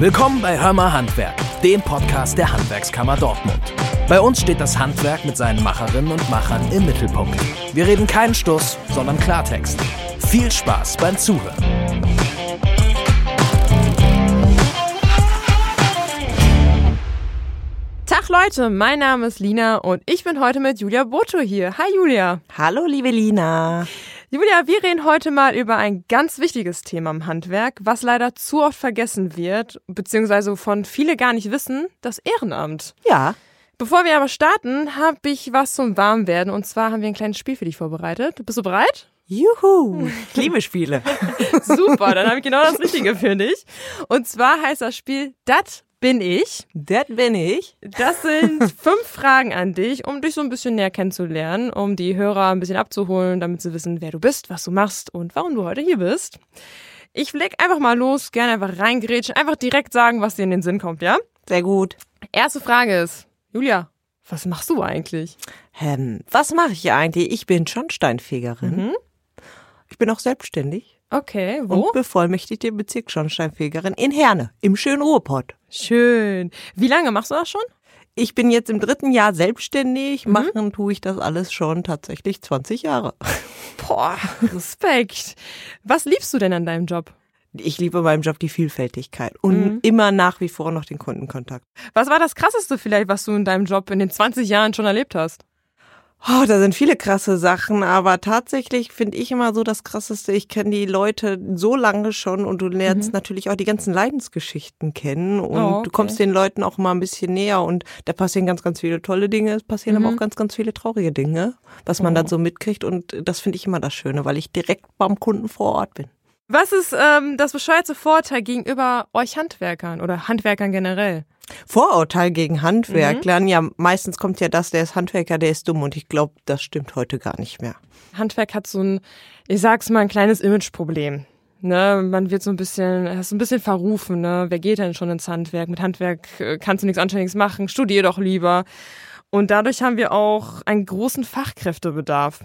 Willkommen bei Hörmer Handwerk, dem Podcast der Handwerkskammer Dortmund. Bei uns steht das Handwerk mit seinen Macherinnen und Machern im Mittelpunkt. Wir reden keinen Stuss, sondern Klartext. Viel Spaß beim Zuhören. Tag Leute, mein Name ist Lina und ich bin heute mit Julia Boto hier. Hi Julia. Hallo liebe Lina. Julia, wir reden heute mal über ein ganz wichtiges Thema im Handwerk, was leider zu oft vergessen wird, beziehungsweise von viele gar nicht wissen, das Ehrenamt. Ja. Bevor wir aber starten, habe ich was zum Warmwerden und zwar haben wir ein kleines Spiel für dich vorbereitet. Bist du bereit? Juhu, ich liebe Spiele. Super, dann habe ich genau das Richtige für dich. Und zwar heißt das Spiel Dat bin ich. Das bin ich. Das sind fünf Fragen an dich, um dich so ein bisschen näher kennenzulernen, um die Hörer ein bisschen abzuholen, damit sie wissen, wer du bist, was du machst und warum du heute hier bist. Ich leg einfach mal los, gerne einfach reingrätschen, einfach direkt sagen, was dir in den Sinn kommt, ja? Sehr gut. Erste Frage ist, Julia, was machst du eigentlich? Ähm, was mache ich eigentlich? Ich bin Schornsteinfegerin. Mhm. Ich bin auch selbstständig Okay, und wo? bevollmächtigte Bezirksschornsteinfegerin in Herne, im schönen Ruhrpott. Schön. Wie lange machst du das schon? Ich bin jetzt im dritten Jahr selbstständig. Machen tue ich das alles schon tatsächlich 20 Jahre. Boah, Respekt. Was liebst du denn an deinem Job? Ich liebe meinem Job die Vielfältigkeit und immer nach wie vor noch den Kundenkontakt. Was war das Krasseste vielleicht, was du in deinem Job in den 20 Jahren schon erlebt hast? Oh, da sind viele krasse Sachen, aber tatsächlich finde ich immer so das Krasseste. Ich kenne die Leute so lange schon und du lernst natürlich auch die ganzen Leidensgeschichten kennen und Oh, okay. du kommst den Leuten auch mal ein bisschen näher und da passieren ganz, ganz viele tolle Dinge, es passieren aber auch ganz, ganz viele traurige Dinge, was man dann so mitkriegt und das finde ich immer das Schöne, weil ich direkt beim Kunden vor Ort bin. Was ist ähm, das bescheuerte Vorteil gegenüber euch Handwerkern oder Handwerkern generell? Vorurteil gegen Handwerk lernen ja, meistens kommt ja das, der ist Handwerker, der ist dumm und ich glaube, das stimmt heute gar nicht mehr. Handwerk hat so ein, ich sag's mal, ein kleines Imageproblem. Ne, man wird so ein bisschen, hast so ein bisschen verrufen, ne? Wer geht denn schon ins Handwerk? Mit Handwerk äh, kannst du nichts Anständiges machen, studier doch lieber. Und dadurch haben wir auch einen großen Fachkräftebedarf.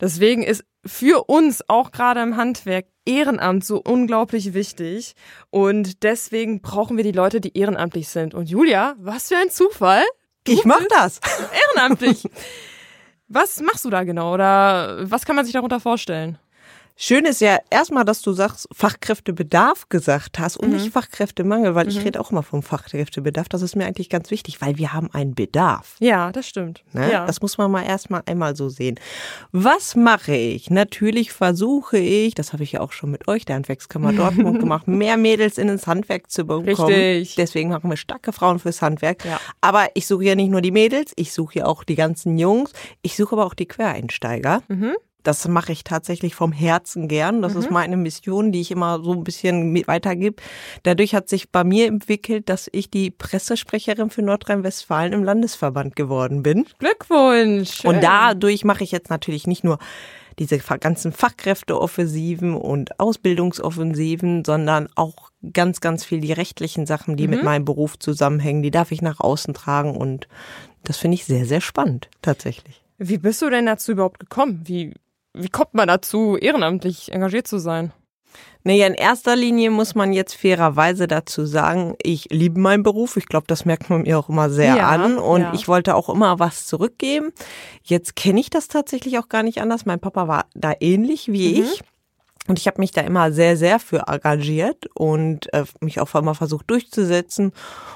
Deswegen ist für uns auch gerade im Handwerk Ehrenamt so unglaublich wichtig. Und deswegen brauchen wir die Leute, die ehrenamtlich sind. Und Julia, was für ein Zufall. Ich mach das. Ehrenamtlich. was machst du da genau? Oder was kann man sich darunter vorstellen? Schön ist ja erstmal, dass du sagst, Fachkräftebedarf gesagt hast und nicht Fachkräftemangel, weil ich rede auch immer vom Fachkräftebedarf. Das ist mir eigentlich ganz wichtig, weil wir haben einen Bedarf. Ja, das stimmt. Ne? Ja. Das muss man mal erstmal einmal so sehen. Was mache ich? Natürlich versuche ich, das habe ich ja auch schon mit euch, der Handwerkskammer Dortmund gemacht, mehr Mädels in ins Handwerk zu bekommen. Richtig. Deswegen machen wir starke Frauen fürs Handwerk. Ja. Aber ich suche ja nicht nur die Mädels, ich suche ja auch die ganzen Jungs, ich suche aber auch die Quereinsteiger. Mhm. Das mache ich tatsächlich vom Herzen gern. Das ist meine Mission, die ich immer so ein bisschen mit weitergebe. Dadurch hat sich bei mir entwickelt, dass ich die Pressesprecherin für Nordrhein-Westfalen im Landesverband geworden bin. Glückwunsch. Schön. Und dadurch mache ich jetzt natürlich nicht nur diese ganzen Fachkräfteoffensiven und Ausbildungsoffensiven, sondern auch ganz, ganz viel die rechtlichen Sachen, die mit meinem Beruf zusammenhängen, die darf ich nach außen tragen und das finde ich sehr, sehr spannend, tatsächlich. Wie bist du denn dazu überhaupt gekommen? Wie, wie kommt man dazu, ehrenamtlich engagiert zu sein? Naja, in erster Linie muss man jetzt fairerweise dazu sagen, ich liebe meinen Beruf. Ich glaube, das merkt man mir auch immer sehr Ja, an. Und ja. ich wollte auch immer was zurückgeben. Jetzt kenne ich das tatsächlich auch gar nicht anders. Mein Papa war da ähnlich wie Mhm. ich. Und ich habe mich da immer sehr, sehr für engagiert und äh, mich auch immer versucht durchzusetzen.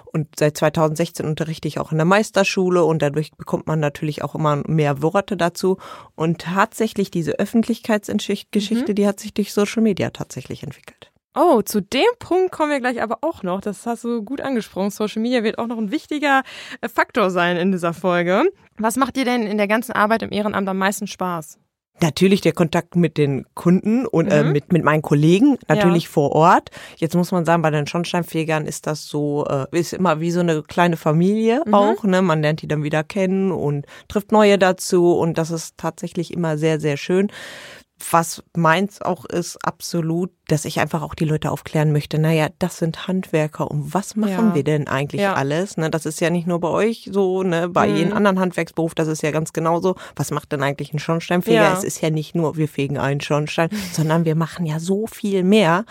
Und seit 2016 unterrichte ich auch in der Meisterschule und dadurch bekommt man natürlich auch immer mehr Worte dazu. Und tatsächlich diese Öffentlichkeitsgeschichte, die hat sich durch Social Media tatsächlich entwickelt. Oh, zu dem Punkt kommen wir gleich aber auch noch. Das hast du gut angesprochen. Social Media wird auch noch ein wichtiger äh, Faktor sein in dieser Folge. Was macht dir denn in der ganzen Arbeit im Ehrenamt am meisten Spaß? Natürlich der Kontakt mit den Kunden und äh, Mhm. mit, mit meinen Kollegen, natürlich vor Ort. Jetzt muss man sagen, bei den Schornsteinfegern ist das so, äh, ist immer wie so eine kleine Familie Mhm. auch. Ne? Man lernt die dann wieder kennen und trifft neue dazu und das ist tatsächlich immer sehr, sehr schön. Was meins auch ist, absolut, dass ich einfach auch die Leute aufklären möchte, naja, das sind Handwerker und was machen Ja. wir denn eigentlich Ja. alles? Ne, das ist ja nicht nur bei euch so, ne, bei Mhm. jedem anderen Handwerksberuf, das ist ja ganz genauso. Was macht denn eigentlich ein Schornsteinfeger? Ja. Es ist ja nicht nur, wir fegen einen Schornstein, sondern wir machen ja so viel mehr.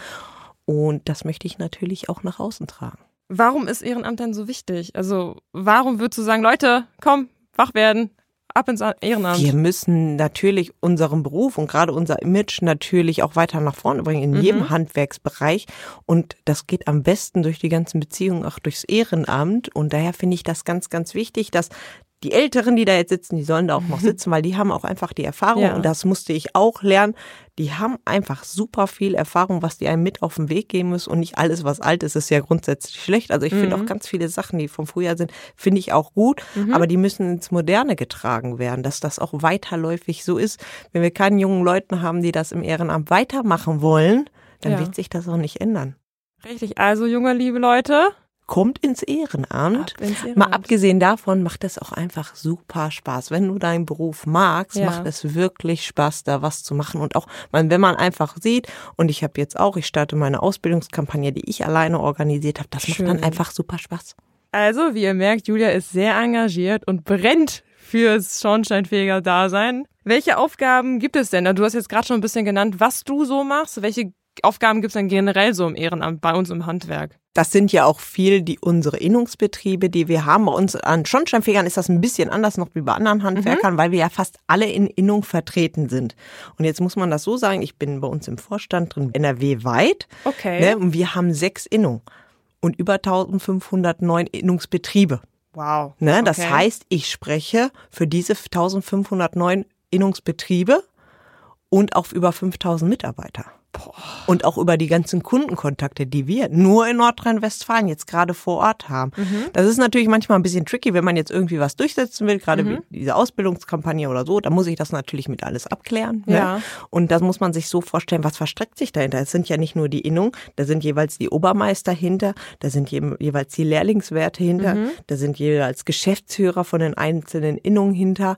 Und das möchte ich natürlich auch nach außen tragen. Warum ist Ehrenamt denn so wichtig? Also warum würdest du sagen, Leute, komm, wach werden, ab ins Ehrenamt? Wir müssen natürlich unseren Beruf und gerade unser Image natürlich auch weiter nach vorne bringen in Mhm. jedem Handwerksbereich. Und das geht am besten durch die ganzen Beziehungen, auch durchs Ehrenamt. Und daher finde ich das ganz, ganz wichtig, dass die Älteren, die da jetzt sitzen, die sollen da auch noch sitzen, weil die haben auch einfach die Erfahrung Ja. und das musste ich auch lernen. Die haben einfach super viel Erfahrung, was die einem mit auf den Weg geben müssen und nicht alles, was alt ist, ist ja grundsätzlich schlecht. Also ich finde Mhm. auch ganz viele Sachen, die vom Frühjahr sind, finde ich auch gut, aber die müssen ins Moderne getragen werden, dass das auch weiterläufig so ist. Wenn wir keine jungen Leuten haben, die das im Ehrenamt weitermachen wollen, dann Ja. wird sich das auch nicht ändern. Richtig, also junge, liebe Leute, Kommt ins Ehrenamt. ab ins Mal Ehrenamt. abgesehen davon macht es auch einfach super Spaß. Wenn du deinen Beruf magst, Ja. macht es wirklich Spaß, da was zu machen. Und auch, wenn man einfach sieht, und ich habe jetzt auch, ich starte meine Ausbildungskampagne, die ich alleine organisiert habe, das macht Schön. dann einfach super Spaß. Also, wie ihr merkt, Julia ist sehr engagiert und brennt fürs schornsteinfeger Dasein. Welche Aufgaben gibt es denn? Du hast jetzt gerade schon ein bisschen genannt, was du so machst. Welche Aufgaben gibt es denn generell so im Ehrenamt bei uns im Handwerk? Das sind ja auch viel die unsere Innungsbetriebe, die wir haben. Bei uns an Schornsteinfegern ist das ein bisschen anders noch wie bei anderen Handwerkern, weil wir ja fast alle in Innung vertreten sind. Und jetzt muss man das so sagen, ich bin bei uns im Vorstand drin, NRW weit. Okay. Ne, und wir haben sechs Innungen und über 1509 Innungsbetriebe. Wow. Ne? Das Okay. heißt, ich spreche für diese 1509 Innungsbetriebe und auch über 5000 Mitarbeiter. Und auch über die ganzen Kundenkontakte, die wir nur in Nordrhein-Westfalen jetzt gerade vor Ort haben. Mhm. Das ist natürlich manchmal ein bisschen tricky, wenn man jetzt irgendwie was durchsetzen will, gerade Mhm. wie diese Ausbildungskampagne oder so. Da muss ich das natürlich mit alles abklären. Ne? Ja. Und das muss man sich so vorstellen, was verstreckt sich dahinter? Es sind ja nicht nur die Innungen, da sind jeweils die Obermeister hinter, da sind je, jeweils die Lehrlingswerte hinter, Mhm. da sind jeweils Geschäftsführer von den einzelnen Innungen hinter.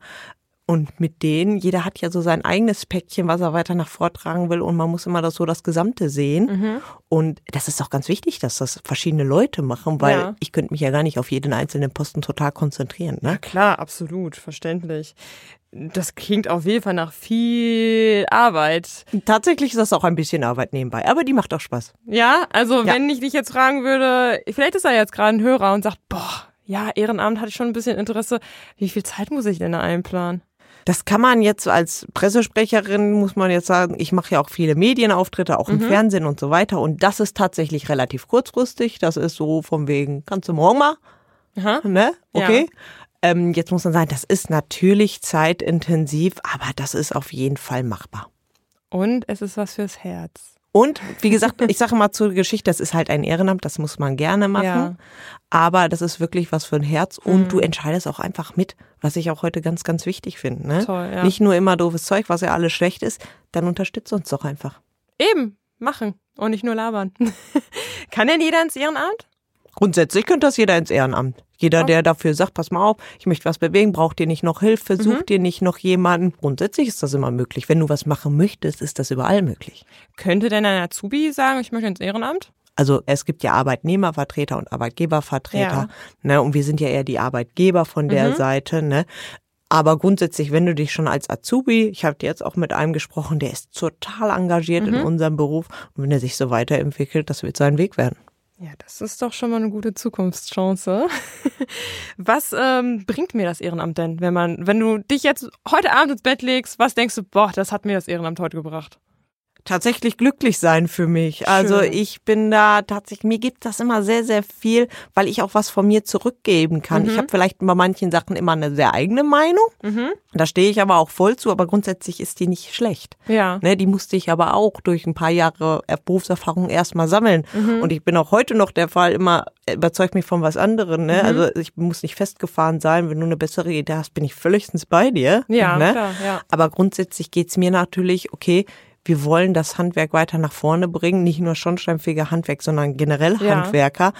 Und mit denen, jeder hat ja so sein eigenes Päckchen, was er weiter nach vortragen will. Und man muss immer das so das Gesamte sehen. Mhm. Und das ist auch ganz wichtig, dass das verschiedene Leute machen, weil Ja. ich könnte mich ja gar nicht auf jeden einzelnen Posten total konzentrieren. Ja, Ne? klar, absolut, verständlich. Das klingt auf jeden Fall nach viel Arbeit. Tatsächlich ist das auch ein bisschen Arbeit nebenbei, aber die macht auch Spaß. Ja, also Ja. wenn ich dich jetzt fragen würde, vielleicht ist da jetzt gerade ein Hörer und sagt, boah, ja, Ehrenamt hatte ich schon ein bisschen Interesse. Wie viel Zeit muss ich denn da einplanen? Das kann man jetzt als Pressesprecherin, muss man jetzt sagen, ich mache ja auch viele Medienauftritte, auch im Fernsehen und so weiter. Und das ist tatsächlich relativ kurzfristig. Das ist so von wegen, kannst du morgen mal? Aha. Ne? Ja. Okay. Ähm, jetzt muss man sagen, das ist natürlich zeitintensiv, aber das ist auf jeden Fall machbar. Und es ist was fürs Herz. Und wie gesagt, ich sage mal zur Geschichte, das ist halt ein Ehrenamt, das muss man gerne machen. Ja. Aber das ist wirklich was für ein Herz und Mhm. du entscheidest auch einfach mit, was ich auch heute ganz, ganz wichtig finde. Ne? Toll, ja. Nicht nur immer doofes Zeug, was ja alles schlecht ist, dann unterstützt uns doch einfach. Eben, machen und nicht nur labern. Kann denn jeder ins Ehrenamt? Grundsätzlich könnte das jeder ins Ehrenamt. Jeder, der dafür sagt, pass mal auf, ich möchte was bewegen, braucht dir nicht noch Hilfe, Mhm. sucht dir nicht noch jemanden. Grundsätzlich ist das immer möglich. Wenn du was machen möchtest, ist das überall möglich. Könnte denn ein Azubi sagen, ich möchte ins Ehrenamt? Also es gibt ja Arbeitnehmervertreter und Arbeitgebervertreter. Ja. Ne, und wir sind ja eher die Arbeitgeber von der Mhm. Seite. Ne? Aber grundsätzlich, wenn du dich schon als Azubi, ich habe jetzt auch mit einem gesprochen, der ist total engagiert Mhm. in unserem Beruf. Und wenn er sich so weiterentwickelt, das wird sein Weg werden. Ja, das ist doch schon mal eine gute Zukunftschance. Was ähm, bringt mir das Ehrenamt denn, wenn man, wenn du dich jetzt heute Abend ins Bett legst, was denkst du, boah, das hat mir das Ehrenamt heute gebracht? Tatsächlich glücklich sein für mich. Also Schön. ich bin da tatsächlich, mir gibt das immer sehr, sehr viel, weil ich auch was von mir zurückgeben kann. Mhm. Ich habe vielleicht bei manchen Sachen immer eine sehr eigene Meinung. Mhm. Da stehe ich aber auch voll zu, aber grundsätzlich ist die nicht schlecht. Ja. Ne, die musste ich aber auch durch ein paar Jahre Berufserfahrung erstmal sammeln. Und ich bin auch heute noch der Fall, immer überzeugt mich von was anderem. Ne? Also ich muss nicht festgefahren sein. Wenn du eine bessere Idee hast, bin ich völligstens bei dir. Ja, ne? klar, ja. Aber grundsätzlich geht's mir natürlich, okay, wir wollen das Handwerk weiter nach vorne bringen, nicht nur Schornsteinfeger Handwerk, sondern generell Ja. Handwerker.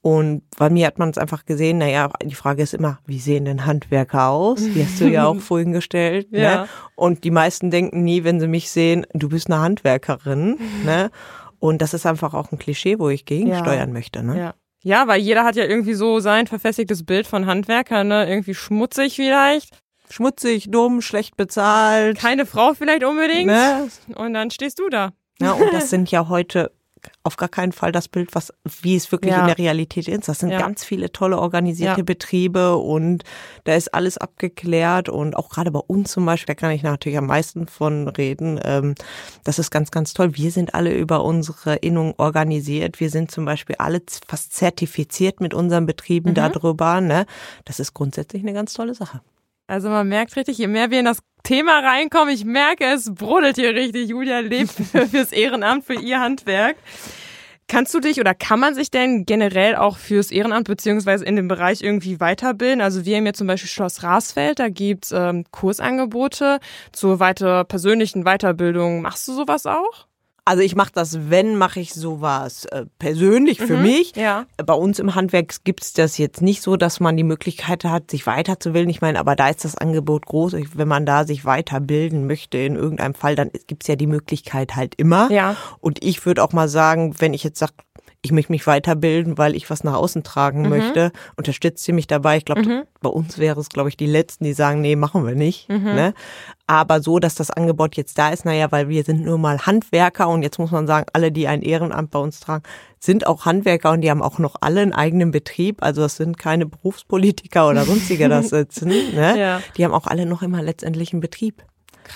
Und bei mir hat man es einfach gesehen, naja, die Frage ist immer, wie sehen denn Handwerker aus? Die hast du ja auch vorhin gestellt. Ja. Ne? Und die meisten denken nie, wenn sie mich sehen, du bist eine Handwerkerin. ne? Und das ist einfach auch ein Klischee, wo ich gegensteuern möchte. Ne? Ja. Ja, weil jeder hat ja irgendwie so sein verfestigtes Bild von Handwerkern, ne? Irgendwie schmutzig vielleicht. Schmutzig, dumm, schlecht bezahlt. Keine Frau vielleicht unbedingt. Ne? Und dann stehst du da. Ja, und das sind ja heute auf gar keinen Fall das Bild, was, wie es wirklich Ja. in der Realität ist. Das sind Ja. ganz viele tolle organisierte Ja. Betriebe und da ist alles abgeklärt und auch gerade bei uns zum Beispiel, da kann ich natürlich am meisten von reden. Ähm, das ist ganz, ganz toll. Wir sind alle über unsere Innung organisiert. Wir sind zum Beispiel alle fast zertifiziert mit unseren Betrieben darüber. Ne? Das ist grundsätzlich eine ganz tolle Sache. Also man merkt richtig, je mehr wir in das Thema reinkommen, ich merke, es brodelt hier richtig. Julia lebt für, fürs Ehrenamt, für ihr Handwerk. Kannst du dich oder kann man sich denn generell auch fürs Ehrenamt beziehungsweise in dem Bereich irgendwie weiterbilden? Also wir haben ja zum Beispiel Schloss Rasfeld, da gibt's ähm, Kursangebote zur weiter persönlichen Weiterbildung. Machst du sowas auch? Also ich mache das, wenn, mache ich sowas äh, persönlich für mich. Ja. Bei uns im Handwerk gibt's das jetzt nicht so, dass man die Möglichkeit hat, sich weiterzubilden. Ich meine, aber da ist das Angebot groß. Wenn man da sich weiterbilden möchte in irgendeinem Fall, dann gibt's ja die Möglichkeit halt immer. Ja. Und ich würde auch mal sagen, wenn ich jetzt sage, ich möchte mich weiterbilden, weil ich was nach außen tragen Mhm. möchte, unterstützt ihr mich dabei. Ich glaube, bei uns wäre es, glaube ich, die Letzten, die sagen, nee, machen wir nicht. Mhm. Ne? Aber so, dass das Angebot jetzt da ist, naja, weil wir sind nur mal Handwerker und jetzt muss man sagen, alle, die ein Ehrenamt bei uns tragen, sind auch Handwerker und die haben auch noch alle einen eigenen Betrieb. Also das sind keine Berufspolitiker oder sonstige das sitzen. Ne? Ja. Die haben auch alle noch immer letztendlich einen Betrieb.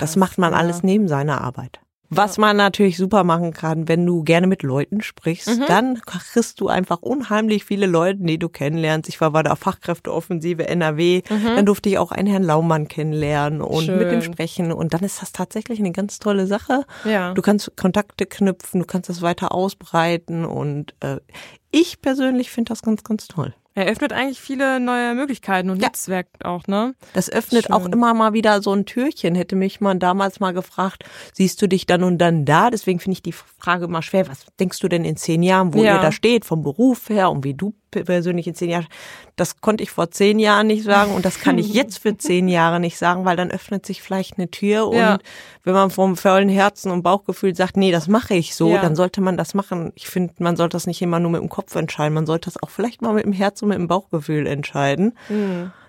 das macht man ja. alles neben seiner Arbeit. Was man natürlich super machen kann, wenn du gerne mit Leuten sprichst, Mhm. dann kriegst du einfach unheimlich viele Leute, die du kennenlernst. Ich war bei der Fachkräfteoffensive NRW, dann durfte ich auch einen Herrn Laumann kennenlernen und Mhm. Schön. mit ihm sprechen. Und dann ist das tatsächlich eine ganz tolle Sache. Ja. Du kannst Kontakte knüpfen, du kannst das weiter ausbreiten und äh, ich persönlich finde das ganz, ganz toll. Eröffnet eigentlich viele neue Möglichkeiten und Ja. Netzwerk auch, ne? Das öffnet Schön. auch immer mal wieder so ein Türchen. Hätte mich man damals mal gefragt, siehst du dich dann und dann da? Deswegen finde ich die Frage immer schwer. Was denkst du denn in zehn Jahren, wo Ja. ihr da steht, vom Beruf her und wie du persönlich in zehn Jahren? Das konnte ich vor zehn Jahren nicht sagen und das kann ich jetzt für zehn Jahre nicht sagen, weil dann öffnet sich vielleicht eine Tür und Ja. wenn man vom vollen Herzen und Bauchgefühl sagt, nee, das mache ich so, dann sollte man das machen. Ich finde, man sollte das nicht immer nur mit dem Kopf entscheiden. Man sollte das auch vielleicht mal mit dem Herz und mit dem Bauchgefühl entscheiden.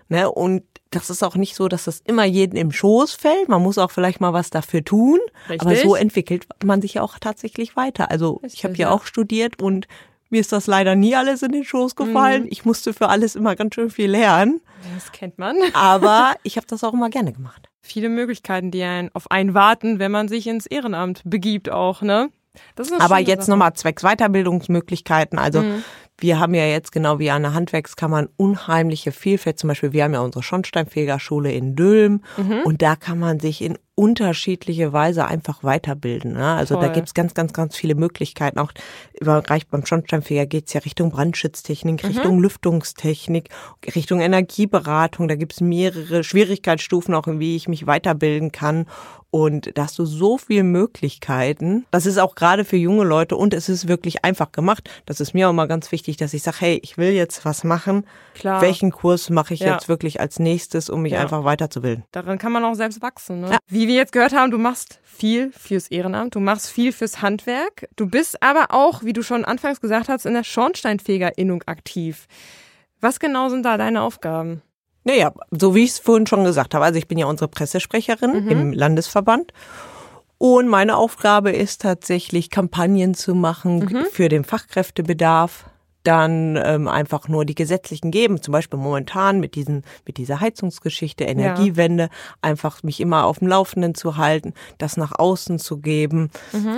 Ne? Und das ist auch nicht so, dass das immer jeden im Schoß fällt. Man muss auch vielleicht mal was dafür tun. Richtig. Aber so entwickelt man sich ja auch tatsächlich weiter. Also ich Richtig, habe ja auch studiert und mir ist das leider nie alles in den Schoß Mhm. gefallen. Ich musste für alles immer ganz schön viel lernen. Das kennt man. Aber ich habe das auch immer gerne gemacht. Viele Möglichkeiten, die einen auf einen warten, wenn man sich ins Ehrenamt begibt auch, ne? Aber jetzt nochmal zwecks Weiterbildungsmöglichkeiten. Also Mhm. Wir haben ja jetzt genau wie an der Handwerkskammer eine unheimliche Vielfalt. Zum Beispiel, wir haben ja unsere Schornsteinfegerschule in Dülm Mhm. und da kann man sich in unterschiedliche Weise einfach weiterbilden. Ne? Also da Toll. gibt's ganz, ganz, ganz viele Möglichkeiten. Auch im Bereich beim Schornsteinfeger geht's ja Richtung Mhm. Brandschutztechnik, Richtung Lüftungstechnik, Richtung Energieberatung. Da gibt's mehrere Schwierigkeitsstufen, auch wie ich mich weiterbilden kann. Und da hast du so viele Möglichkeiten. Das ist auch gerade für junge Leute und es ist wirklich einfach gemacht. Das ist mir auch immer ganz wichtig, dass ich sage, hey, ich will jetzt was machen. Klar. Welchen Kurs mache ich Ja. jetzt wirklich als nächstes, um mich Ja. einfach weiterzubilden? Daran kann man auch selbst wachsen. Ne? Ja. Wie wir jetzt gehört haben, du machst viel fürs Ehrenamt, du machst viel fürs Handwerk. Du bist aber auch, wie du schon anfangs gesagt hast, in der Schornsteinfegerinnung aktiv. Was genau sind da deine Aufgaben? Naja, so wie ich es vorhin schon gesagt habe. Also ich bin ja unsere Pressesprecherin im Landesverband. Und meine Aufgabe ist tatsächlich, Kampagnen zu machen für den Fachkräftebedarf. Dann ähm, einfach nur die gesetzlichen geben, zum Beispiel momentan mit diesen mit dieser Heizungsgeschichte, Energiewende, einfach mich immer auf dem Laufenden zu halten, das nach außen zu geben,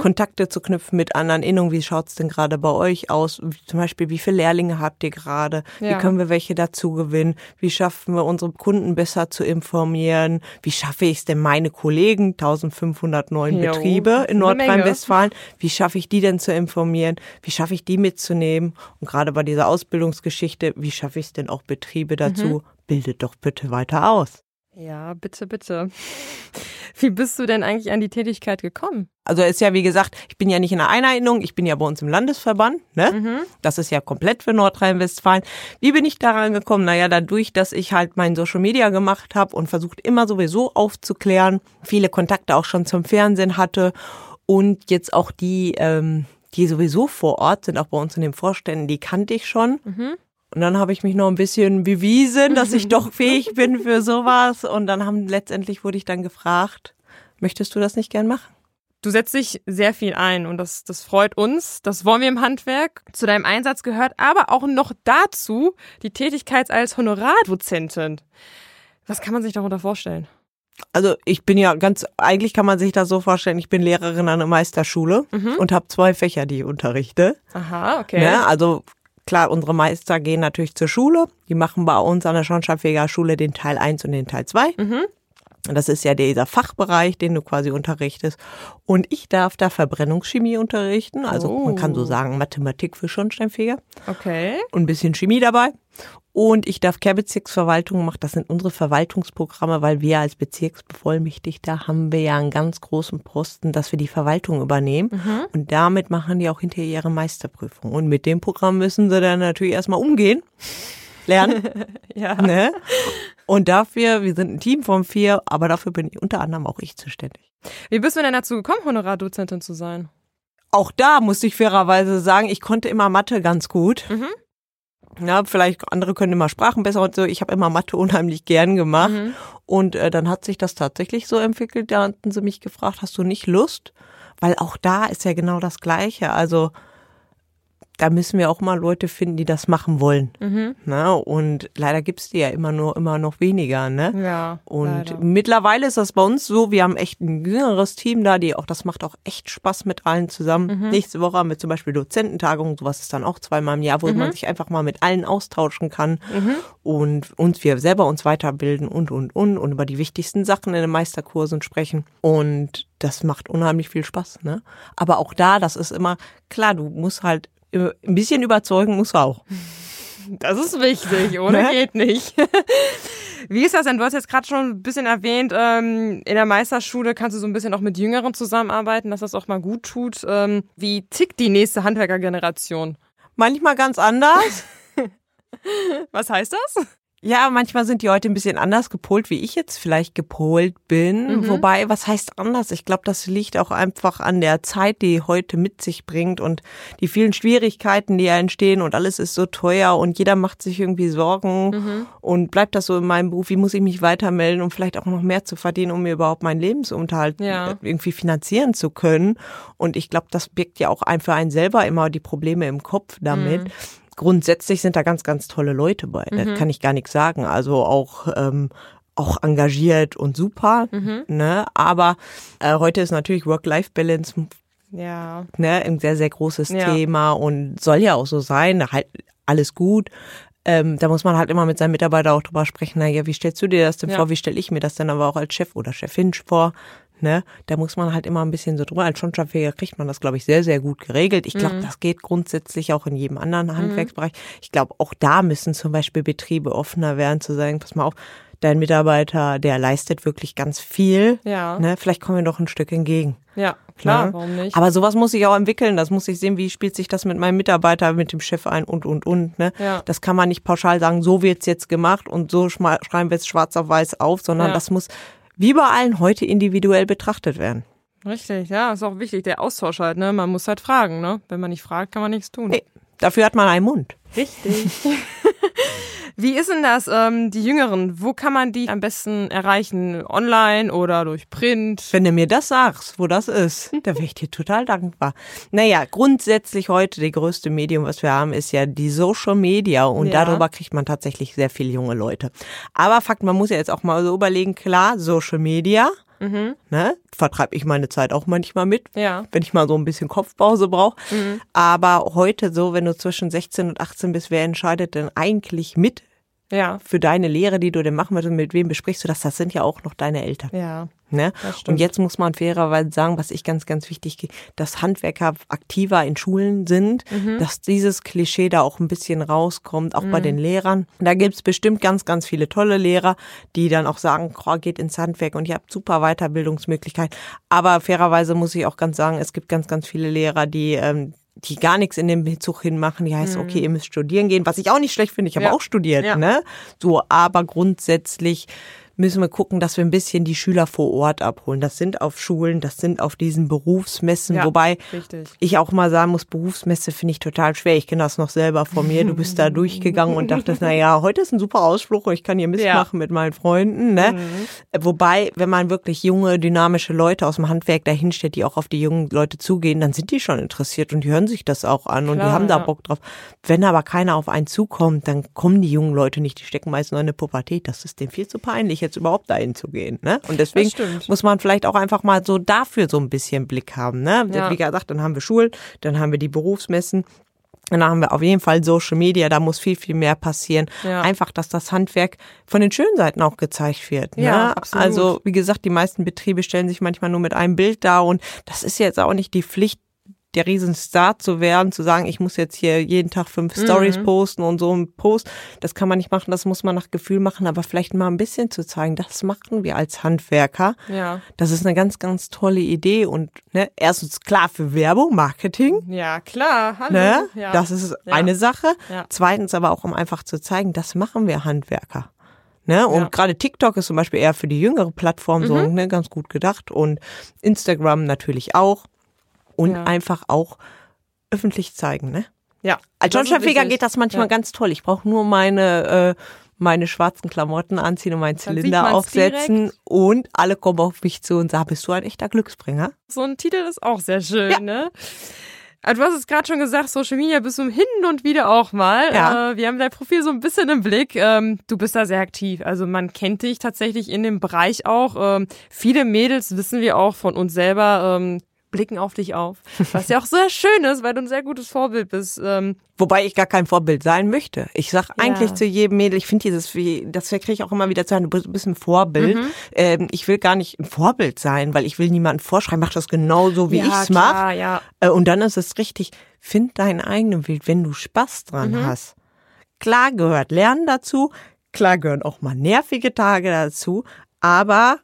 Kontakte zu knüpfen mit anderen Innungen. Wie schaut's denn gerade bei euch aus? Zum Beispiel, wie viele Lehrlinge habt ihr gerade? Wie Ja. können wir welche dazu gewinnen? Wie schaffen wir unsere Kunden besser zu informieren? Wie schaffe ich es denn meine Kollegen, 1509 Jo, Betriebe in. Nordrhein-Westfalen, wie schaffe ich die denn zu informieren? Wie schaffe ich die mitzunehmen? Und gerade bei dieser Ausbildungsgeschichte, wie schaffe ich es denn auch Betriebe dazu? Mhm. Bildet doch bitte weiter aus. Ja, bitte, bitte. Wie bist du denn eigentlich an die Tätigkeit gekommen? Also ist ja wie gesagt, ich bin ja nicht in der Eineignung, ich bin ja bei uns im Landesverband, ne? Mhm. Das ist ja komplett für Nordrhein-Westfalen. Wie bin ich daran gekommen? Naja, dadurch, dass ich halt mein Social Media gemacht habe und versucht immer sowieso aufzuklären, viele Kontakte auch schon zum Fernsehen hatte und jetzt auch die, ähm, die sowieso vor Ort sind, auch bei uns in den Vorständen, die kannte ich schon. Und dann habe ich mich noch ein bisschen bewiesen, dass ich doch fähig bin für sowas. Und dann haben letztendlich wurde ich dann gefragt, möchtest du das nicht gern machen? Du setzt dich sehr viel ein und das, das freut uns. Das wollen wir im Handwerk. Zu deinem Einsatz gehört aber auch noch dazu die Tätigkeit als Honorardozentin. Was kann man sich darunter vorstellen? Also ich bin ja ganz, eigentlich kann man sich das so vorstellen, ich bin Lehrerin an einer Meisterschule Mhm. und habe zwei Fächer, die ich unterrichte. Aha, okay. Ne? Also klar, unsere Meister gehen natürlich zur Schule. Die machen bei uns an der Schornsteinfegerschule den Teil 1 und den Teil 2. Mhm. Das ist ja dieser Fachbereich, den du quasi unterrichtest. Und ich darf da Verbrennungschemie unterrichten. Also man kann so Oh. sagen Mathematik für Schornsteinfeger Okay. und ein bisschen Chemie dabei. Und ich darf Kehrbezirksverwaltung machen. Das sind unsere Verwaltungsprogramme, weil wir als Bezirksbevollmächtigter haben wir ja einen ganz großen Posten, dass wir die Verwaltung übernehmen. Und damit machen die auch hinterher ihre Meisterprüfung. Und mit dem Programm müssen sie dann natürlich erstmal umgehen, lernen. Ja. ne? Und dafür, wir sind ein Team von vier, aber dafür bin ich unter anderem auch ich zuständig. Wie bist du denn dazu gekommen, Honorardozentin zu sein? Auch da muss ich fairerweise sagen, ich konnte immer Mathe ganz gut. Mhm. Ja, vielleicht andere können immer Sprachen besser und so. Ich habe immer Mathe unheimlich gern gemacht. Mhm. Und äh, dann hat sich das tatsächlich so entwickelt. Da hatten sie mich gefragt, hast du nicht Lust? Weil auch da ist ja genau das Gleiche. Also da müssen wir auch mal Leute finden, die das machen wollen. Mhm. Ne? Und leider gibt's die ja immer nur immer noch weniger. Ne? Ja. Und leider. mittlerweile ist das bei uns so, wir haben echt ein jüngeres Team da, die auch, das macht auch echt Spaß mit allen zusammen. Mhm. Nächste Woche haben wir zum Beispiel Dozententagungen, sowas ist dann auch zweimal im Jahr, wo Mhm. man sich einfach mal mit allen austauschen kann und uns, wir selber uns weiterbilden und, und, und und über die wichtigsten Sachen in den Meisterkursen sprechen. Und das macht unheimlich viel Spaß, ne? Aber auch da, das ist immer, klar, du musst halt ein bisschen überzeugen, musst du auch. Das ist wichtig, ohne Ne? geht nicht. Wie ist das denn? Du hast jetzt gerade schon ein bisschen erwähnt, ähm, in der Meisterschule kannst du so ein bisschen auch mit Jüngeren zusammenarbeiten, dass das auch mal gut tut. Ähm, wie tickt die nächste Handwerkergeneration? Manchmal ganz anders. Was heißt das? Ja, manchmal sind die heute ein bisschen anders gepolt, wie ich jetzt vielleicht gepolt bin. Mhm. Wobei, was heißt anders? Ich glaube, das liegt auch einfach an der Zeit, die heute mit sich bringt und die vielen Schwierigkeiten, die ja entstehen und alles ist so teuer und jeder macht sich irgendwie Sorgen Mhm. und bleibt das so in meinem Beruf? Wie muss ich mich weitermelden, um vielleicht auch noch mehr zu verdienen, um mir überhaupt meinen Lebensunterhalt Ja. irgendwie finanzieren zu können? Und ich glaube, das birgt ja auch ein für einen selber immer die Probleme im Kopf damit. Mhm. Grundsätzlich sind da ganz, ganz tolle Leute bei. Mhm. Das kann ich gar nichts sagen. Also auch, ähm, auch engagiert und super. Mhm. Ne? Aber äh, heute ist natürlich Work-Life-Balance Ja. ne, ein sehr, sehr großes Ja. Thema und soll ja auch so sein. Halt alles gut. Ähm, da muss man halt immer mit seinen Mitarbeitern auch drüber sprechen, naja, wie stellst du dir das denn Ja. vor? Wie stelle ich mir das denn aber auch als Chef oder Chefin vor? Ne? Da muss man halt immer ein bisschen so drüber. Als Schornsteinfeger kriegt man das, glaube ich, sehr, sehr gut geregelt. Ich Mhm. glaube, das geht grundsätzlich auch in jedem anderen Handwerksbereich. Ich glaube, auch da müssen zum Beispiel Betriebe offener werden, zu sagen, pass mal auf, dein Mitarbeiter, der leistet wirklich ganz viel. Ja. Ne? Vielleicht kommen wir doch ein Stück entgegen. Ja, klar, Ne? warum nicht? Aber sowas muss ich auch entwickeln. Das muss ich sehen, wie spielt sich das mit meinem Mitarbeiter, mit dem Chef ein und, und, und. Ne? Ja. Das kann man nicht pauschal sagen, so wird's jetzt gemacht und so schreiben wir es schwarz auf weiß auf, sondern Ja. das muss wie bei allen heute individuell betrachtet werden. Richtig, ja, ist auch wichtig, der Austausch halt, ne? Man muss halt fragen, ne? Wenn man nicht fragt, kann man nichts tun. Nee, dafür hat man einen Mund. Richtig. Wie ist denn das, ähm, die Jüngeren? Wo kann man die am besten erreichen? Online oder durch Print? Wenn du mir das sagst, wo das ist, da wäre ich dir total dankbar. Naja, grundsätzlich heute die größte Medium, was wir haben, ist ja die Social Media und Ja. darüber kriegt man tatsächlich sehr viele junge Leute. Aber Fakt, man muss ja jetzt auch mal so überlegen, klar, Social Media, Mhm. ne, vertreibe ich meine Zeit auch manchmal mit. Ja. wenn ich mal so ein bisschen Kopfpause brauche. Mhm. Aber heute so, wenn du zwischen 16 und 18 bist, wer entscheidet denn eigentlich mit Ja. für deine Lehre, die du denn machen willst und mit wem besprichst du das? Das sind ja auch noch deine Eltern. Ja. Ne? Und jetzt muss man fairerweise sagen, was ich ganz, ganz wichtig, dass Handwerker aktiver in Schulen sind, Mhm. dass dieses Klischee da auch ein bisschen rauskommt, auch bei den Lehrern. Da gibt's bestimmt ganz, ganz viele tolle Lehrer, die dann auch sagen, oh, geht ins Handwerk und ihr habt super Weiterbildungsmöglichkeiten. Aber fairerweise muss ich auch ganz sagen, es gibt ganz, ganz viele Lehrer, die ähm, die gar nichts in dem Bezug hinmachen, die heißt, okay, ihr müsst studieren gehen, was ich auch nicht schlecht finde, ich habe Mhm. Ja. auch studiert, Ja. ne? So, aber grundsätzlich müssen wir gucken, dass wir ein bisschen die Schüler vor Ort abholen. Das sind auf Schulen, das sind auf diesen Berufsmessen, Ja, wobei richtig. ich auch mal sagen muss, Berufsmesse finde ich total schwer. Ich kenne das noch selber von mir. Du bist da durchgegangen und dachtest, na ja, heute ist ein super Ausflug und ich kann hier mitmachen mit meinen Freunden. Ne? Wobei, wenn man wirklich junge, dynamische Leute aus dem Handwerk dahinstellt, die auch auf die jungen Leute zugehen, dann sind die schon interessiert und die hören sich das auch an und die Klar, haben da ja. Bock drauf. Wenn aber keiner auf einen zukommt, dann kommen die jungen Leute nicht. Die stecken meist noch in der Pubertät. Das ist denen viel zu peinlich, jetzt überhaupt dahin zu gehen. Ne? Und deswegen muss man vielleicht auch einfach mal so dafür so ein bisschen Blick haben. Ne? Ja. Wie gesagt, dann haben wir Schulen, dann haben wir die Berufsmessen. Und dann haben wir auf jeden Fall Social Media, da muss viel, viel mehr passieren. Ja. Einfach, dass das Handwerk von den schönen Seiten auch gezeigt wird. Ne? Ja, absolut. Also, wie gesagt, die meisten Betriebe stellen sich manchmal nur mit einem Bild dar und das ist jetzt auch nicht die Pflicht, der Riesenstar zu werden, zu sagen, ich muss jetzt hier jeden Tag fünf Stories Mhm. posten und so ein Post. Das kann man nicht machen, das muss man nach Gefühl machen, aber vielleicht mal ein bisschen zu zeigen, das machen wir als Handwerker. Ja. Das ist eine ganz, ganz tolle Idee und ne, erstens klar für Werbung, Marketing. Ja, klar. Hallo. Ne? Ja. Das ist Ja. eine Sache. Ja. Zweitens aber auch, um einfach zu zeigen, das machen wir Handwerker. Ne? Und Ja. Mhm. gerade TikTok ist zum Beispiel eher für die jüngere Plattform so ne, ganz gut gedacht. Und Instagram natürlich auch. Und Ja. einfach auch öffentlich zeigen. Ne? ja. Als Schornsteinfeger wichtig. geht das manchmal Ja. ganz toll. Ich brauche nur meine, äh, meine schwarzen Klamotten anziehen und meinen Zylinder aufsetzen. Und alle kommen auf mich zu und sagen, bist du ein echter Glücksbringer? So ein Titel ist auch sehr schön, Ja. ne? Also du hast es gerade schon gesagt, Social Media bist du hin und wieder auch mal. Ja. Äh, wir haben dein Profil so ein bisschen im Blick. Ähm, du bist da sehr aktiv. Also man kennt dich tatsächlich in dem Bereich auch. Ähm, viele Mädels wissen wir auch von uns selber. Ähm, blicken auf dich auf. Was ja auch sehr schön ist, weil du ein sehr gutes Vorbild bist. Ähm, Wobei ich gar kein Vorbild sein möchte. Ich sag Ja. eigentlich zu jedem Mädel, ich finde dieses, wie, das kriege ich auch immer wieder zu hören, du bist, ein Vorbild. Mhm. Ähm, ich will gar nicht ein Vorbild sein, weil ich will niemanden vorschreiben, mach das genau so, wie ja, ich's klar, mache. Ja, Äh, und dann ist es richtig, find deinen eigenen Weg, wenn du Spaß dran Mhm. hast. Klar gehört Lernen dazu, klar gehören auch mal nervige Tage dazu, aber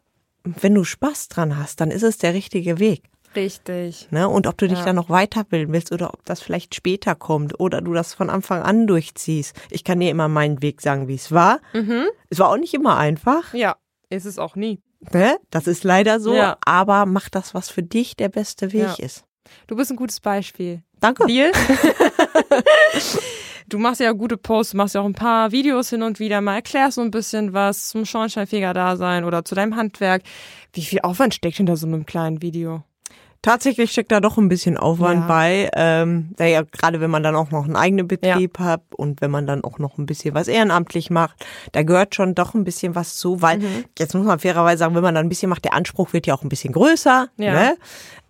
wenn du Spaß dran hast, dann ist es der richtige Weg. Richtig. Ne? Und ob du dich Ja. dann noch weiterbilden willst oder ob das vielleicht später kommt oder du das von Anfang an durchziehst. Ich kann dir immer meinen Weg sagen, wie es war. Mhm. Es war auch nicht immer einfach. Ja, ist es auch nie. Ne? Das ist leider so. Ja. Aber mach das, was für dich der beste Weg Ja. ist. Du bist ein gutes Beispiel. Danke. Deal? du machst ja gute Posts, du machst ja auch ein paar Videos hin und wieder mal, erklärst so ein bisschen was zum Schornsteinfeger-Dasein oder zu deinem Handwerk. Wie viel Aufwand steckt hinter so einem kleinen Video? Tatsächlich steckt da doch ein bisschen Aufwand Ja. bei. Ähm, naja, gerade wenn man dann auch noch einen eigenen Betrieb hat und wenn man dann auch noch ein bisschen was ehrenamtlich macht, da gehört schon doch ein bisschen was zu, weil Mhm. jetzt muss man fairerweise sagen, wenn man dann ein bisschen macht, der Anspruch wird ja auch ein bisschen größer. Ja. Ne?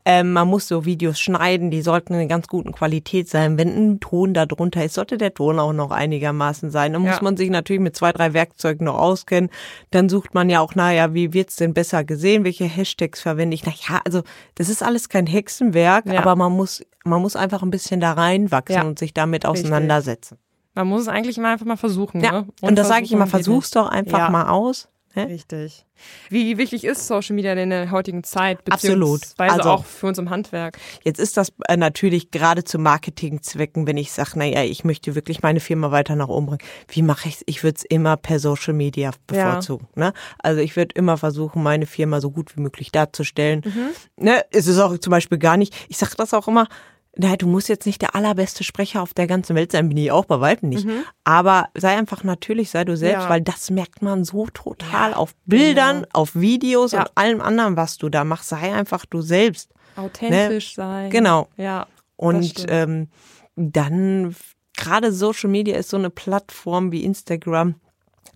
Ähm, man muss so Videos schneiden, die sollten in einer ganz guten Qualität sein. Wenn ein Ton da drunter ist, sollte der Ton auch noch einigermaßen sein. Dann Ja. muss man sich natürlich mit zwei, drei Werkzeugen noch auskennen. Dann sucht man ja auch, naja, wie wird's denn besser gesehen? Welche Hashtags verwende ich? Naja, also das ist alles kein Hexenwerk, Ja. aber man muss, man muss einfach ein bisschen da reinwachsen Ja. und sich damit Richtig. auseinandersetzen. Man muss es eigentlich mal einfach mal versuchen. Ja, Ne? und, das sage ich immer, versuch's doch einfach mal aus. Ne? nicht. Richtig. Wie wichtig ist Social Media denn in der heutigen Zeit? Absolut. Also- auch für uns im Handwerk. Jetzt ist das äh, natürlich gerade zu Marketingzwecken, wenn ich sage, naja, ich möchte wirklich meine Firma weiter nach oben bringen. Wie mache ich es? Ich würde es immer per Social Media bevorzugen. Ne? Also ich würde immer versuchen, meine Firma so gut wie möglich darzustellen. Ne? Es ist auch zum Beispiel gar nicht, ich sage das auch immer, naja, du musst jetzt nicht der allerbeste Sprecher auf der ganzen Welt sein, bin ich auch bei weitem nicht. Aber sei einfach natürlich, sei du selbst, Ja. weil das merkt man so total auf Bildern, auf Videos Ja. und allem anderen, was du da machst. Sei einfach du selbst. Authentisch sein. Genau. Ja. Und ähm, dann gerade Social Media ist so eine Plattform wie Instagram.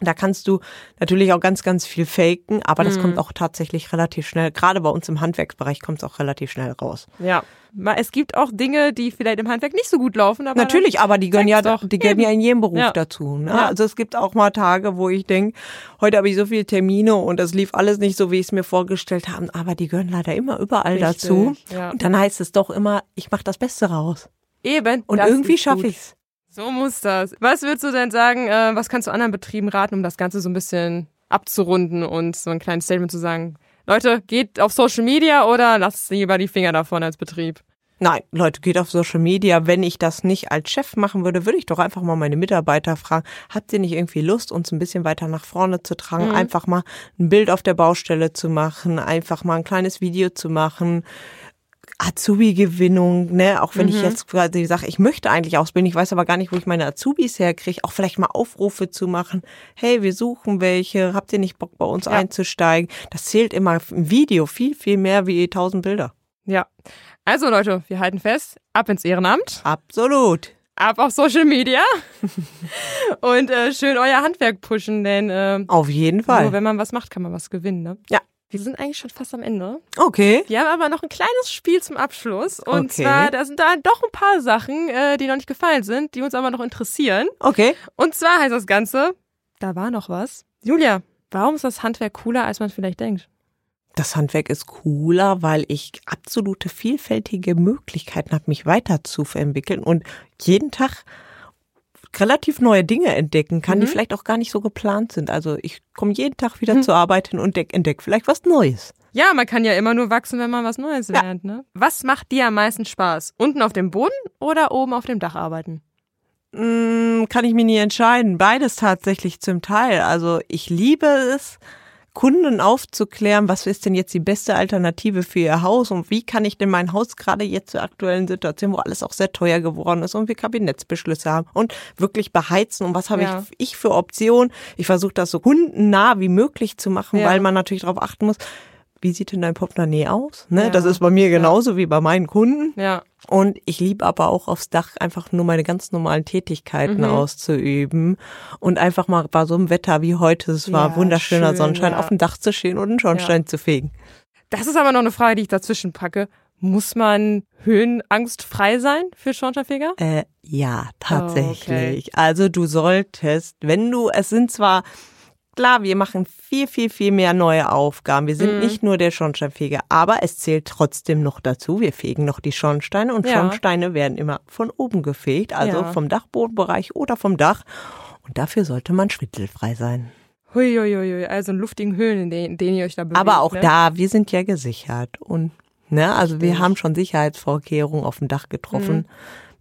Da kannst du natürlich auch ganz, ganz viel faken, aber Mhm. das kommt auch tatsächlich relativ schnell. Gerade bei uns im Handwerksbereich kommt es auch relativ schnell raus. Ja. Es gibt auch Dinge, die vielleicht im Handwerk nicht so gut laufen, aber Natürlich, aber die gehören ja, doch. die gehören ja in jedem Beruf Ja. dazu. Ne? Ja. Also es gibt auch mal Tage, wo ich denke, heute habe ich so viele Termine und das lief alles nicht so, wie ich es mir vorgestellt habe. Aber die gehören leider immer überall Richtig, dazu. ja. Und dann heißt es doch immer, ich mache das Beste raus. Eben. Und irgendwie schaffe gut. ich's. So muss das. Was würdest du denn sagen, äh, was kannst du anderen Betrieben raten, um das Ganze so ein bisschen abzurunden und so ein kleines Statement zu sagen? Leute, geht auf Social Media oder lasst lieber die Finger davon als Betrieb? Nein, Leute, geht auf Social Media. Wenn ich das nicht als Chef machen würde, würde ich doch einfach mal meine Mitarbeiter fragen, habt ihr nicht irgendwie Lust, uns ein bisschen weiter nach vorne zu tragen? Mhm. Einfach mal ein Bild auf der Baustelle zu machen, einfach mal ein kleines Video zu machen. Azubi-Gewinnung, ne, auch wenn mhm. ich jetzt quasi sage, ich möchte eigentlich ausbilden, ich weiß aber gar nicht, wo ich meine Azubis herkriege, auch vielleicht mal Aufrufe zu machen, hey, wir suchen welche, habt ihr nicht Bock bei uns ja. einzusteigen? Das zählt immer im Video viel, viel mehr wie tausend Bilder. Ja, also Leute, wir halten fest, ab ins Ehrenamt. Absolut. Ab auf Social Media und äh, schön euer Handwerk pushen, denn äh, auf jeden Fall. Nur wenn man was macht, kann man was gewinnen. Ne? Ja. Wir sind eigentlich schon fast am Ende. Okay. Wir haben aber noch ein kleines Spiel zum Abschluss. Und okay. zwar, da sind da doch ein paar Sachen, äh, die noch nicht gefallen sind, die uns aber noch interessieren. Okay. Und zwar heißt das Ganze, da war noch was. Julia, warum ist das Handwerk cooler, als man vielleicht denkt? Das Handwerk ist cooler, weil ich absolute vielfältige Möglichkeiten habe, mich weiterzuentwickeln und jeden Tag relativ neue Dinge entdecken kann, mhm. die vielleicht auch gar nicht so geplant sind. Also ich komme jeden Tag wieder mhm. zur Arbeit hin und entdecke vielleicht was Neues. Ja, man kann ja immer nur wachsen, wenn man was Neues ja. lernt. Ne? Was macht dir am meisten Spaß? Unten auf dem Boden oder oben auf dem Dach arbeiten? Mm, kann ich mir nie entscheiden. Beides tatsächlich zum Teil. Also ich liebe es, Kunden aufzuklären, was ist denn jetzt die beste Alternative für ihr Haus und wie kann ich denn mein Haus gerade jetzt zur aktuellen Situation, wo alles auch sehr teuer geworden ist und wir Kabinettsbeschlüsse haben und wirklich beheizen und was habe ja. ich, ich für Optionen. Ich versuche das so kundennah wie möglich zu machen, ja. weil man natürlich darauf achten muss, wie sieht denn dein Portemonnaie aus? Ne? Ja. Das ist bei mir genauso ja. wie bei meinen Kunden. Ja. Und ich liebe aber auch aufs Dach einfach nur meine ganz normalen Tätigkeiten mhm. auszuüben und einfach mal bei so einem Wetter wie heute, es war ja, wunderschöner schön, Sonnenschein, auf dem Dach zu stehen und einen Schornstein zu fegen. Das ist aber noch eine Frage, die ich dazwischen packe. Muss man höhenangstfrei sein für Schornsteinfeger? Äh, ja, tatsächlich. Oh, okay. Also du solltest, wenn du, es sind zwar klar, wir machen viel, viel, viel mehr neue Aufgaben. Wir sind mhm. nicht nur der Schornsteinfeger, aber es zählt trotzdem noch dazu. Wir fegen noch die Schornsteine und ja. Schornsteine werden immer von oben gefegt, also ja. vom Dachbodenbereich oder vom Dach. Und dafür sollte man schwindelfrei sein. Huiuiui, also in luftigen Höhlen, in denen, denen ihr euch da bewegt. Aber auch ne? da, wir sind ja gesichert und ne, also wir haben schon Sicherheitsvorkehrungen auf dem Dach getroffen. Mhm.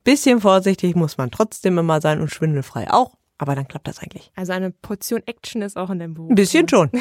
Bisschen vorsichtig muss man trotzdem immer sein und schwindelfrei auch. Aber dann klappt das eigentlich. Also eine Portion Action ist auch in dem Buch. Ein bisschen schon.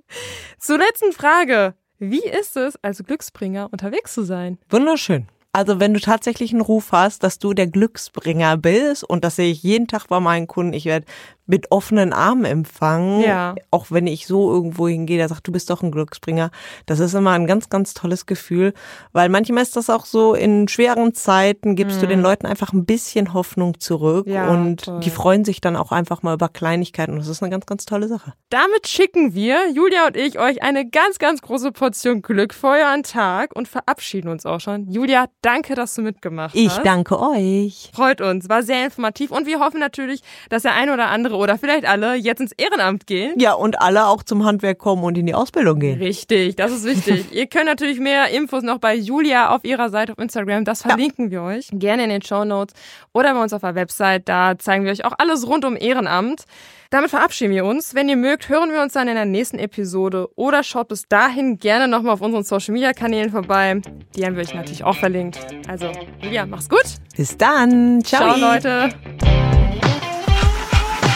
Zur letzten Frage. Wie ist es, als Glücksbringer unterwegs zu sein? Wunderschön. Also wenn du tatsächlich einen Ruf hast, dass du der Glücksbringer bist, und das sehe ich jeden Tag bei meinen Kunden, ich werde mit offenen Armen empfangen. Ja. Auch wenn ich so irgendwo hingehe, der sagt, du bist doch ein Glücksbringer. Das ist immer ein ganz, ganz tolles Gefühl, weil manchmal ist das auch so, in schweren Zeiten gibst mhm. du den mhm. Leuten einfach ein bisschen Hoffnung zurück ja, und toll. die freuen sich dann auch einfach mal über Kleinigkeiten und das ist eine ganz, ganz tolle Sache. Damit schicken wir, Julia und ich, euch eine ganz, ganz große Portion Glück für euren Tag und verabschieden uns auch schon. Julia, danke, dass du mitgemacht hast. Ich danke euch. Freut uns, war sehr informativ und wir hoffen natürlich, dass der ein oder andere oder vielleicht alle jetzt ins Ehrenamt gehen. Ja, und alle auch zum Handwerk kommen und in die Ausbildung gehen. Richtig, das ist wichtig. Ihr könnt natürlich mehr Infos noch bei Julia auf ihrer Seite auf Instagram. Das verlinken ja. wir euch gerne in den Show Notes oder bei uns auf der Website. Da zeigen wir euch auch alles rund um Ehrenamt. Damit verabschieden wir uns. Wenn ihr mögt, hören wir uns dann in der nächsten Episode oder schaut bis dahin gerne nochmal auf unseren Social Media Kanälen vorbei. Die haben wir euch natürlich auch verlinkt. Also, Julia, mach's gut. Bis dann. Ciao, Ciao Leute.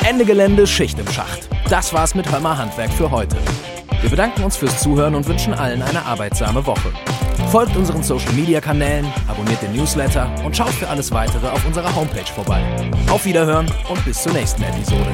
Ende Gelände, Schicht im Schacht. Das war's mit Hörmer Handwerk für heute. Wir bedanken uns fürs Zuhören und wünschen allen eine arbeitsame Woche. Folgt unseren Social Media Kanälen, abonniert den Newsletter und schaut für alles weitere auf unserer Homepage vorbei. Auf Wiederhören und bis zur nächsten Episode.